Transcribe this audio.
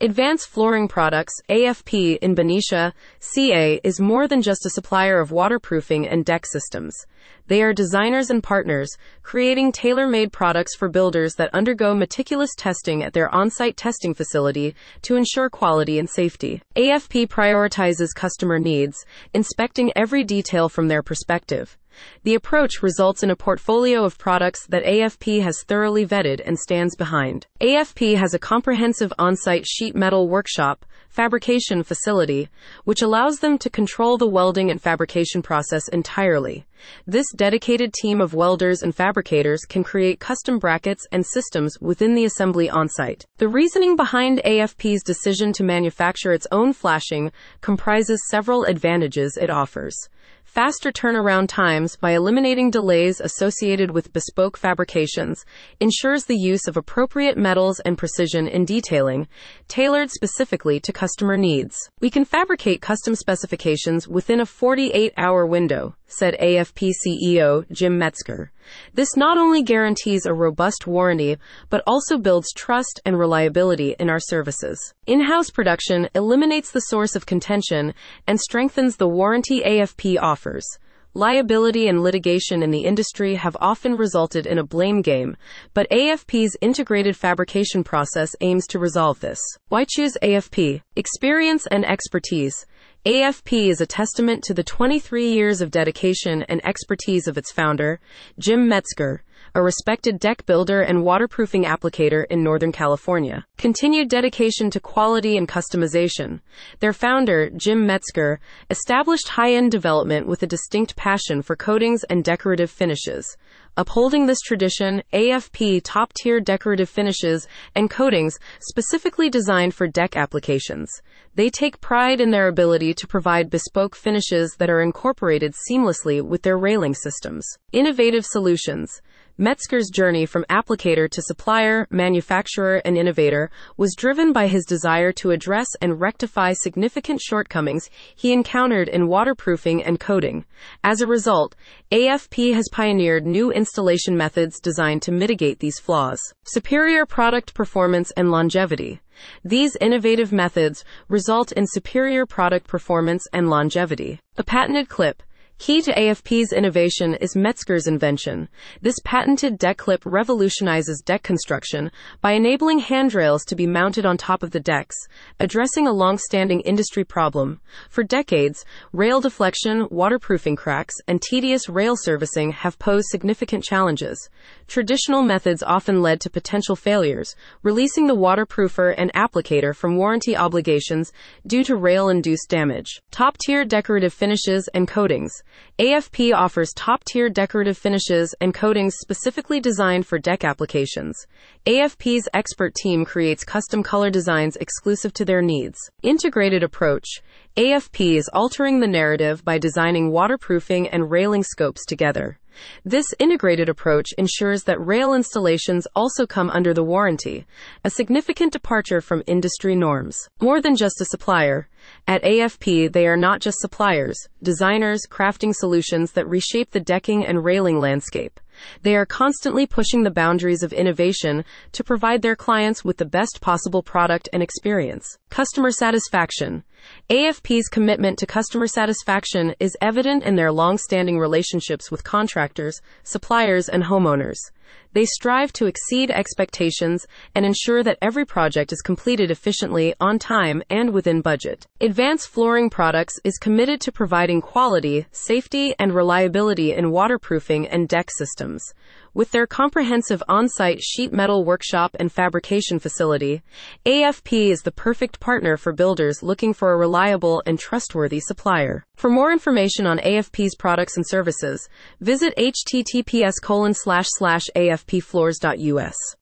Advance Flooring Products, AFP in Benicia, CA, is more than just a supplier of waterproofing and deck systems. They are designers and partners, creating tailor made products for builders that undergo meticulous testing at their on site testing facility to ensure quality and safety. AFP prioritizes customer needs, inspecting every detail from their perspective. The approach results in a portfolio of products that AFP has thoroughly vetted and stands behind. AFP has a comprehensive on site sheet metal workshop, fabrication facility, which allows them to control the welding and fabrication process entirely. This dedicated team of welders and fabricators can create custom brackets and systems within the assembly on site. The reasoning behind AFP's decision to manufacture its own flashing comprises several advantages it offers faster turnaround times by eliminating delays associated with bespoke fabrications, ensures the use of appropriate metals and precision in detailing, tailored specifically to customer needs. We can fabricate custom specifications within a 48 hour window, said AFP CEO Jim Metzger. This not only guarantees a robust warranty, but also builds trust and reliability in our services. In house production eliminates the source of contention and strengthens the warranty AFP offers. Liability and litigation in the industry have often resulted in a blame game, but AFP's integrated fabrication process aims to resolve this. Why choose AFP? Experience and expertise. AFP is a testament to the 23 years of dedication and expertise of its founder, Jim Metzger, a respected deck builder and waterproofing applicator in Northern California. Continued dedication to quality and customization. Their founder, Jim Metzger, established high end development with a distinct passion for coatings and decorative finishes. Upholding this tradition, AFP top tier decorative finishes and coatings specifically designed for deck applications. They take pride in their ability to provide bespoke finishes that are incorporated seamlessly with their railing systems. Innovative solutions. Metzger's journey from applicator to supplier, manufacturer, and innovator was driven by his desire to address and rectify significant shortcomings he encountered in waterproofing and coating. As a result, AFP has pioneered new installation methods designed to mitigate these flaws. Superior product performance and longevity. These innovative methods result in superior product performance and longevity. A patented clip Key to AFP's innovation is Metzger's invention. This patented deck clip revolutionizes deck construction by enabling handrails to be mounted on top of the decks, addressing a long-standing industry problem. For decades, rail deflection, waterproofing cracks, and tedious rail servicing have posed significant challenges. Traditional methods often led to potential failures, releasing the waterproofer and applicator from warranty obligations due to rail-induced damage. Top-tier decorative finishes and coatings. AFP offers top tier decorative finishes and coatings specifically designed for deck applications. AFP's expert team creates custom color designs exclusive to their needs. Integrated approach. AFP is altering the narrative by designing waterproofing and railing scopes together. This integrated approach ensures that rail installations also come under the warranty, a significant departure from industry norms. More than just a supplier, at AFP, they are not just suppliers, designers crafting solutions that reshape the decking and railing landscape. They are constantly pushing the boundaries of innovation to provide their clients with the best possible product and experience. Customer satisfaction. AFP's commitment to customer satisfaction is evident in their long-standing relationships with contractors, suppliers, and homeowners. They strive to exceed expectations and ensure that every project is completed efficiently, on time, and within budget. Advance Flooring Products is committed to providing quality, safety, and reliability in waterproofing and deck systems. With their comprehensive on site sheet metal workshop and fabrication facility, AFP is the perfect partner for builders looking for a reliable and trustworthy supplier. For more information on AFP's products and services, visit https afpfloors.us.